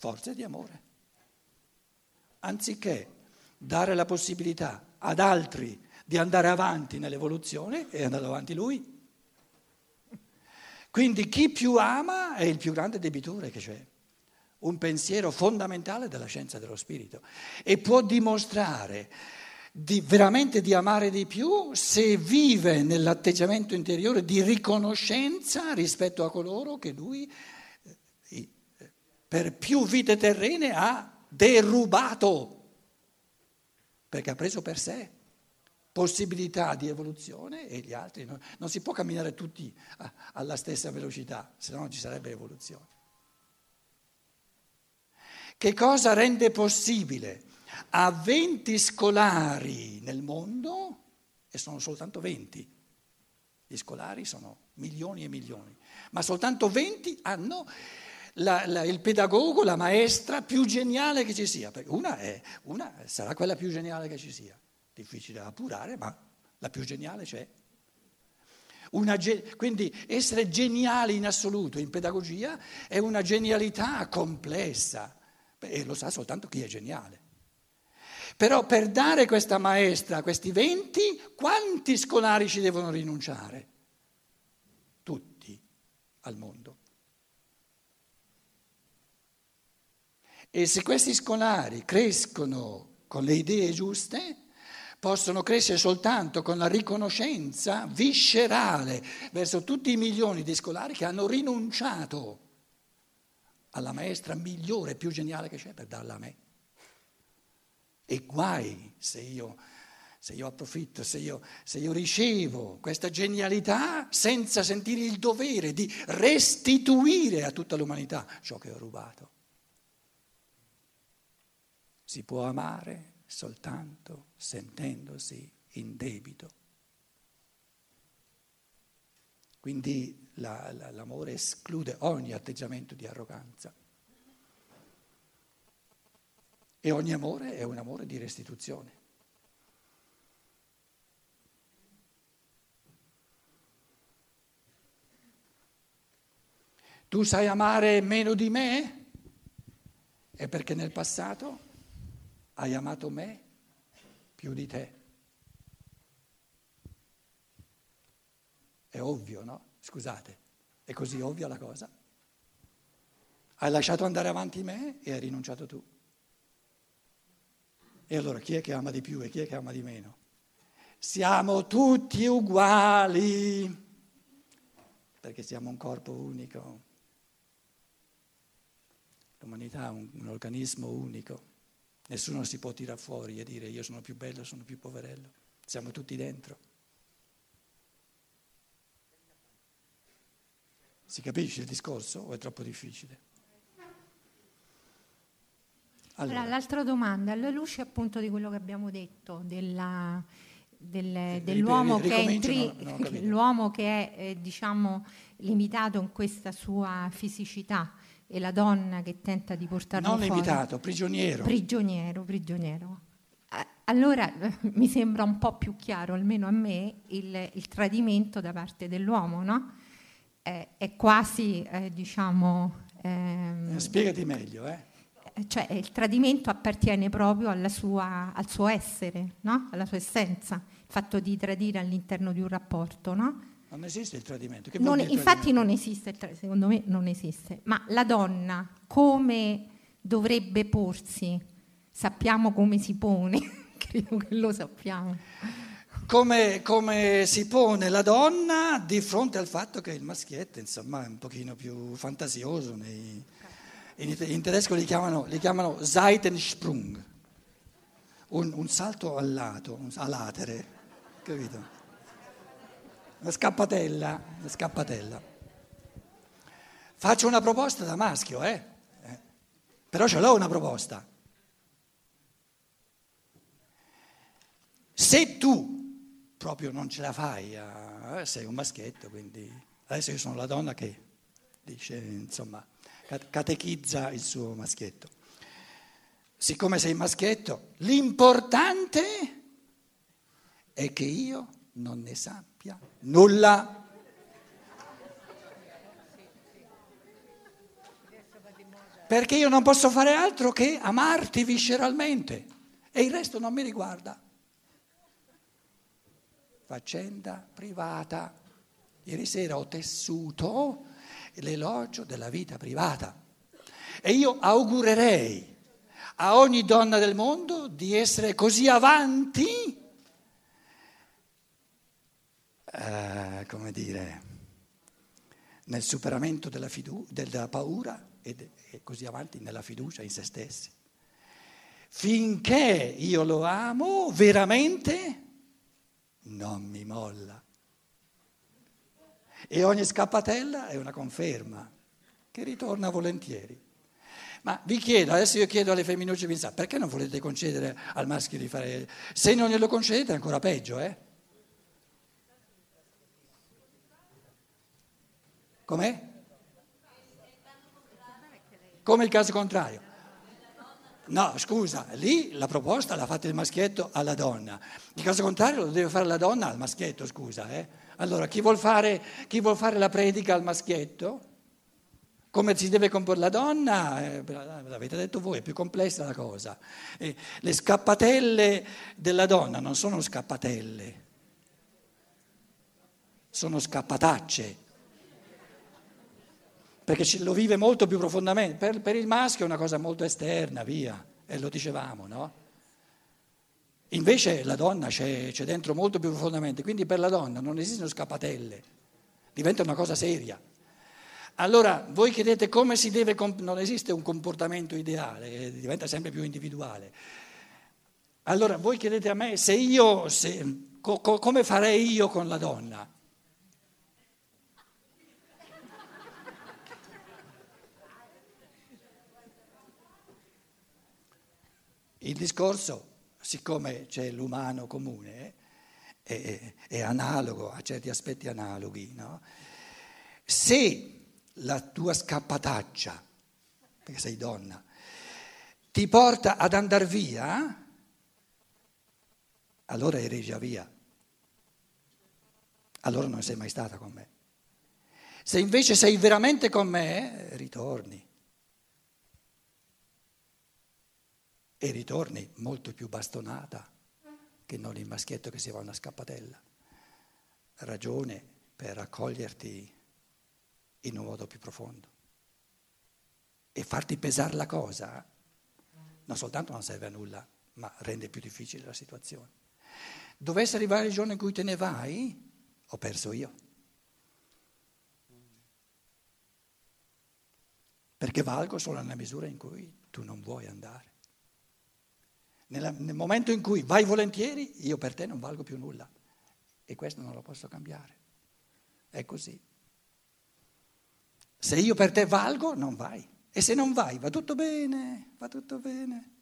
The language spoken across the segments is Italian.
forze di amore. Anziché dare la possibilità ad altri di andare avanti nell'evoluzione, è andato avanti lui. Quindi chi più ama è il più grande debitore che c'è, un pensiero fondamentale della scienza dello spirito e può dimostrare di, veramente di amare di più se vive nell'atteggiamento interiore di riconoscenza rispetto a coloro che lui eh, per più vite terrene ha derubato, perché ha preso per sé possibilità di evoluzione e gli altri no? non si può camminare tutti alla stessa velocità, se no non ci sarebbe evoluzione. Che cosa rende possibile a 20 scolari nel mondo, e sono soltanto 20, gli scolari sono milioni e milioni, ma soltanto 20 hanno la, la, il pedagogo, la maestra più geniale che ci sia, perché una, è, una sarà quella più geniale che ci sia, difficile da appurare, ma la più geniale c'è. Una, quindi essere geniali in assoluto in pedagogia è una genialità complessa, e lo sa soltanto chi è geniale. Però per dare questa maestra questi venti, quanti scolari ci devono rinunciare? Tutti al mondo. E se questi scolari crescono con le idee giuste, possono crescere soltanto con la riconoscenza viscerale verso tutti i milioni di scolari che hanno rinunciato alla maestra migliore, più geniale che c'è per darla a me. E guai se io, se io approfitto, se io, se io ricevo questa genialità senza sentire il dovere di restituire a tutta l'umanità ciò che ho rubato. Si può amare soltanto sentendosi in debito. Quindi la, la, l'amore esclude ogni atteggiamento di arroganza. E ogni amore è un amore di restituzione. Tu sai amare meno di me? È perché nel passato hai amato me più di te. È ovvio, no? Scusate, è così ovvia la cosa? Hai lasciato andare avanti me e hai rinunciato tu. E allora chi è che ama di più e chi è che ama di meno? Siamo tutti uguali, perché siamo un corpo unico. L'umanità è un, un organismo unico. Nessuno si può tirare fuori e dire io sono più bello, sono più poverello. Siamo tutti dentro. Si capisce il discorso o è troppo difficile? Allora. l'altra domanda, alla luce appunto di quello che abbiamo detto, della, del, dell'uomo, che è, tri, l'uomo che è eh, diciamo, limitato in questa sua fisicità e la donna che tenta di portarlo non fuori. Non limitato, prigioniero. Prigioniero, prigioniero. Allora mi sembra un po' più chiaro, almeno a me, il, il tradimento da parte dell'uomo, no? Eh, è quasi, eh, diciamo... Ehm, Spiegati meglio, eh cioè il tradimento appartiene proprio sua, al suo essere, no? alla sua essenza, il fatto di tradire all'interno di un rapporto. No? Non esiste il tradimento. Non, il infatti tradimento? non esiste, secondo me non esiste, ma la donna come dovrebbe porsi? Sappiamo come si pone, credo che lo sappiamo. Come, come, si pone la donna di fronte al fatto che il maschietto insomma, è un pochino più fantasioso nei, in, in tedesco li chiamano, li chiamano Seitensprung, un, un, salto al lato, un, a latere, capito? Una scappatella, una scappatella. Faccio una proposta da maschio, eh? eh. Però ce l'ho una proposta. Se tu proprio non ce la fai, eh, sei un maschietto, quindi adesso io sono la donna che dice, insomma, catechizza il suo maschietto. Siccome sei maschietto, l'importante è che io non ne sappia nulla. perché io non posso fare altro che amarti visceralmente e il resto non mi riguarda. Faccenda privata. Ieri sera ho tessuto l'elogio della vita privata e io augurerei a ogni donna del mondo di essere così avanti, eh, come dire, nel superamento della, fidu- della paura e, e così avanti nella fiducia in se stessi. Finché io lo amo veramente, non mi molla. E ogni scappatella è una conferma che ritorna volentieri. Ma vi chiedo, adesso io chiedo alle femminucce perché non volete concedere al maschio di fare... Se non glielo concedete è ancora peggio, eh? Com'è? Come il caso contrario. No, scusa, lì la proposta l'ha fatta il maschietto alla donna. Il caso contrario lo deve fare la donna al maschietto, scusa. Eh? Allora, chi vuol, fare, chi vuol fare la predica al maschietto? Come si deve comporre la donna? Eh, l'avete detto voi, è più complessa la cosa. Eh, le scappatelle della donna non sono scappatelle, sono scappatacce perché lo vive molto più profondamente. Per, per, il maschio è una cosa molto esterna, via, e lo dicevamo, no? Invece la donna c'è, c'è dentro molto più profondamente, quindi per la donna non esistono scappatelle, diventa una cosa seria. Allora, voi chiedete come si deve, non esiste un comportamento ideale, diventa sempre più individuale. Allora, voi chiedete a me se io, se, co, co, come farei io con la donna? Il discorso, siccome c'è l'umano comune, è, è analogo, ha certi aspetti analoghi, no? Se la tua scappataccia, perché sei donna, ti porta ad andare via, allora eri già via. Allora non sei mai stata con me. Se invece sei veramente con me, ritorni. E ritorni molto più bastonata che non il maschietto che si va a una scappatella. Ragione per accoglierti in un modo più profondo e farti pesare la cosa non soltanto non serve a nulla, ma rende più difficile la situazione. Dovesse arrivare il giorno in cui te ne vai, ho perso io. Perché valgo solo nella misura in cui tu non vuoi andare. Nel momento in cui vai volentieri, io per te non valgo più nulla. E questo non lo posso cambiare. È così. Se io per te valgo, non vai. E se non vai, va tutto bene, va tutto bene.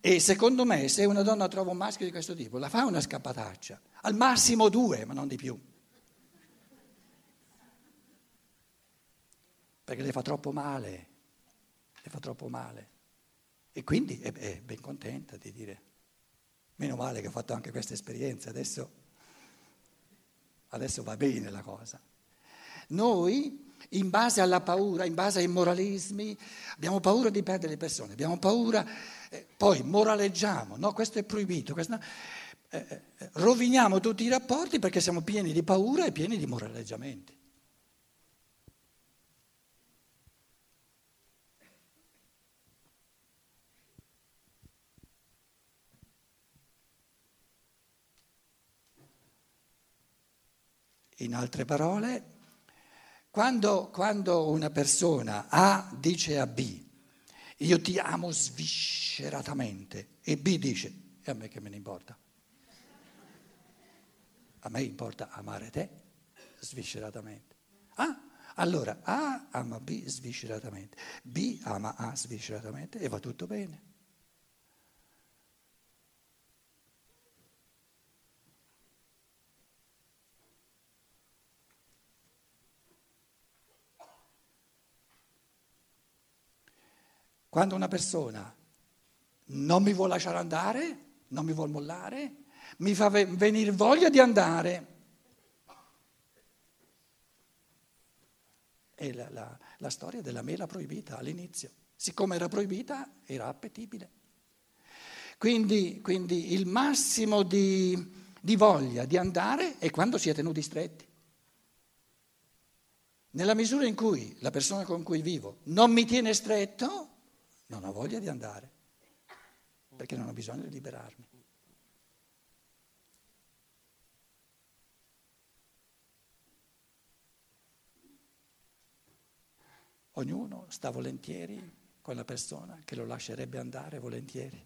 E secondo me, se una donna trova un maschio di questo tipo, la fa una scappataccia, al massimo due, ma non di più. Perché le fa troppo male le fa troppo male. E quindi è, è ben contenta di dire, meno male che ho fatto anche questa esperienza, adesso, adesso va bene la cosa. Noi, in base alla paura, in base ai moralismi, abbiamo paura di perdere le persone, abbiamo paura, eh, poi moraleggiamo, no, questo è proibito, questo, eh, eh, roviniamo tutti i rapporti perché siamo pieni di paura e pieni di moraleggiamenti. In altre parole, quando, quando una persona A dice a B, io ti amo svisceratamente, e B dice, e a me che me ne importa? A me importa amare te svisceratamente. Ah, allora A ama B svisceratamente, B ama A svisceratamente e va tutto bene. Quando una persona non mi vuole lasciare andare, non mi vuole mollare, mi fa venire voglia di andare. è la, la, la storia della mela proibita all'inizio. Siccome era proibita, era appetibile. Quindi, quindi il massimo di, di voglia di andare è quando si è tenuti stretti. Nella misura in cui la persona con cui vivo non mi tiene stretto, non ho voglia di andare, perché non ho bisogno di liberarmi. Ognuno sta volentieri con la persona che lo lascerebbe andare volentieri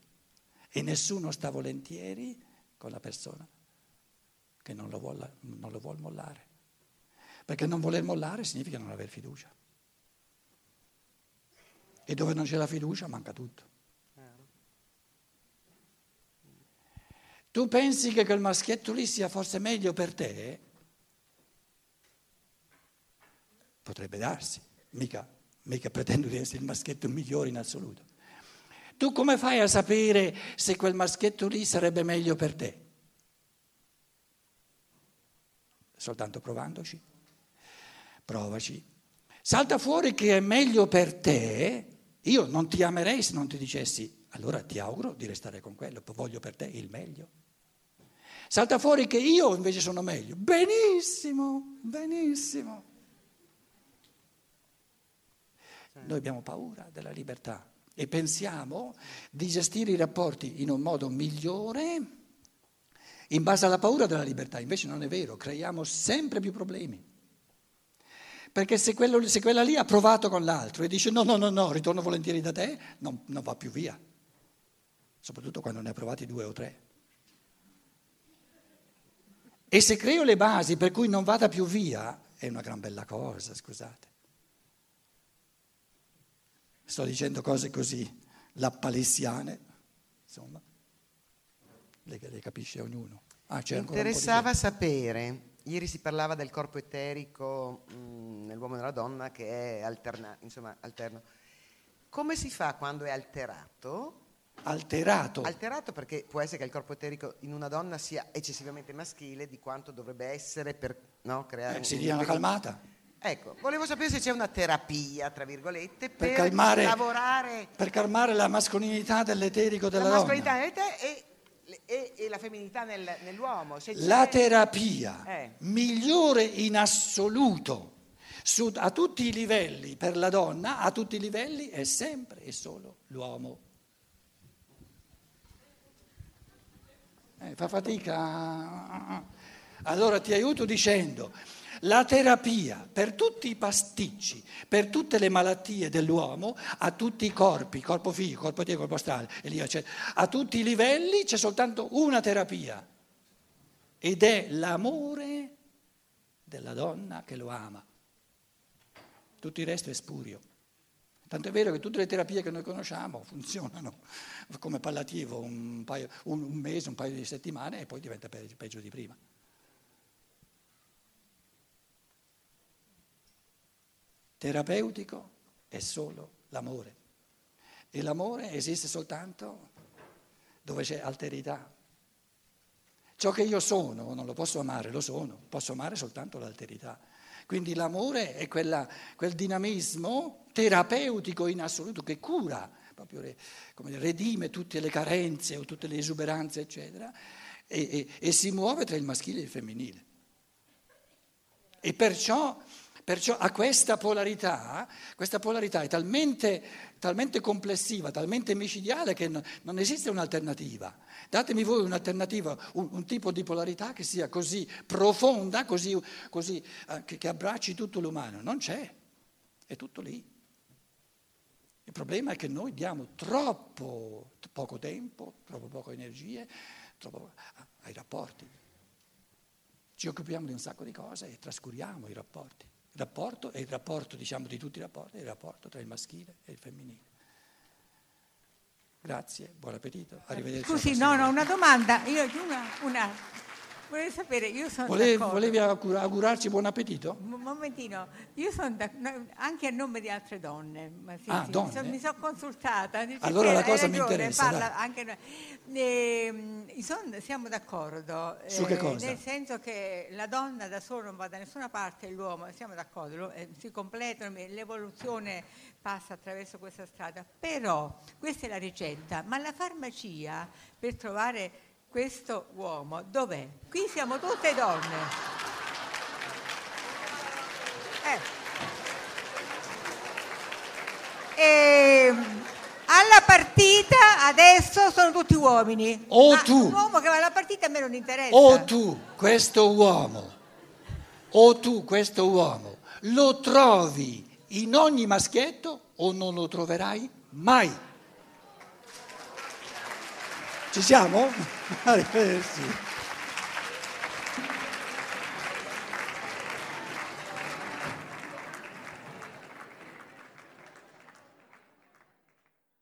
e nessuno sta volentieri con la persona che non lo vuole, mollare. Perché non voler mollare significa non aver fiducia. E dove non c'è la fiducia manca tutto. Tu pensi che quel maschietto lì sia forse meglio per te? Potrebbe darsi, mica, mica pretendo di essere il maschietto migliore in assoluto. Tu come fai a sapere se quel maschietto lì sarebbe meglio per te? Soltanto provandoci provaci. Salta fuori che è meglio per te, io non ti amerei se non ti dicessi, allora ti auguro di restare con quello, voglio per te il meglio. Salta fuori che io invece sono meglio, benissimo, benissimo. Noi abbiamo paura della libertà e pensiamo di gestire i rapporti in un modo migliore in base alla paura della libertà, invece non è vero, creiamo sempre più problemi. Perché se, quello, se, quella lì ha provato con l'altro e dice no, no, no, no, ritorno volentieri da te, non, non va più via. Soprattutto quando ne ha provati due o tre. E se creo le basi per cui non vada più via, è una gran bella cosa, scusate. Sto dicendo cose così, lappalissiane, insomma, le, le capisce ognuno. Ah, Mi interessava sapere Ieri si parlava del corpo eterico mh, mm, nell'uomo e nella donna che è alterna, insomma, alterno. Come si fa quando è alterato? Alterato? Alterato perché può essere che il corpo eterico in una donna sia eccessivamente maschile di quanto dovrebbe essere per no, creare... Eh, si dia una calmata. Ecco, volevo sapere se c'è una terapia, tra virgolette, per, per calmare, lavorare... Per calmare la mascolinità dell'eterico della la donna. La mascolinità e e, e la femminilità nel, nell'uomo. la terapia eh. migliore in assoluto su, a tutti i livelli per la donna, a tutti i livelli, è sempre e solo l'uomo. Eh, fa fatica. Allora ti aiuto dicendo la terapia per tutti i pasticci, per tutte le malattie dell'uomo, a tutti i corpi, corpo fisico, corpo etico, corpo astrale, a tutti i livelli c'è soltanto una terapia ed è l'amore della donna che lo ama. Tutto il resto è spurio. Tanto è vero che tutte le terapie che noi conosciamo funzionano come pallativo un, paio, un, un mese, un paio di settimane e poi diventa peggio di prima. Terapeutico è solo l'amore. E l'amore esiste soltanto dove c'è alterità. Ciò che io sono non lo posso amare, lo sono, posso amare soltanto l'alterità. Quindi l'amore è quella, quel dinamismo terapeutico in assoluto che cura, proprio come redime tutte le carenze o tutte le esuberanze, eccetera, e, e, e si muove tra il maschile e il femminile. E perciò Perciò a questa polarità, questa polarità è talmente, talmente, complessiva, talmente micidiale che non esiste un'alternativa. Datemi voi un'alternativa, un, un tipo di polarità che sia così profonda, così, così, eh, che, che abbracci tutto l'umano. Non c'è, è tutto lì. Il problema è che noi diamo troppo poco tempo, troppo poche energie troppo, ai rapporti. Ci occupiamo di un sacco di cose e trascuriamo i rapporti rapporto è il rapporto, diciamo, di tutti i rapporti, è il rapporto tra il maschile e il femminile. Grazie, buon appetito, arrivederci. Scusi, no, no, una domanda, io una, una volevo sapere, io sono Volevi, volevi augurarci buon appetito? momentino, io sono anche a nome di altre donne, sì, ah, sì, donne? mi sono, mi sono consultata. Allora la cosa ragione, mi interessa. Anche, eh, son, siamo d'accordo. Su che cosa? nel senso che la donna da sola non va da nessuna parte, l'uomo, siamo d'accordo, eh, si completano, l'evoluzione passa attraverso questa strada, però questa è la ricetta, ma la farmacia per trovare questo uomo dov'è? Qui siamo tutte donne. Eh. E ehm, alla partita adesso sono tutti uomini. O Ma tu. Un uomo che va alla partita a me non interessa. O tu, questo uomo, o tu, questo uomo, lo trovi in ogni maschietto o non lo troverai mai. Ci siamo? Arrivederci.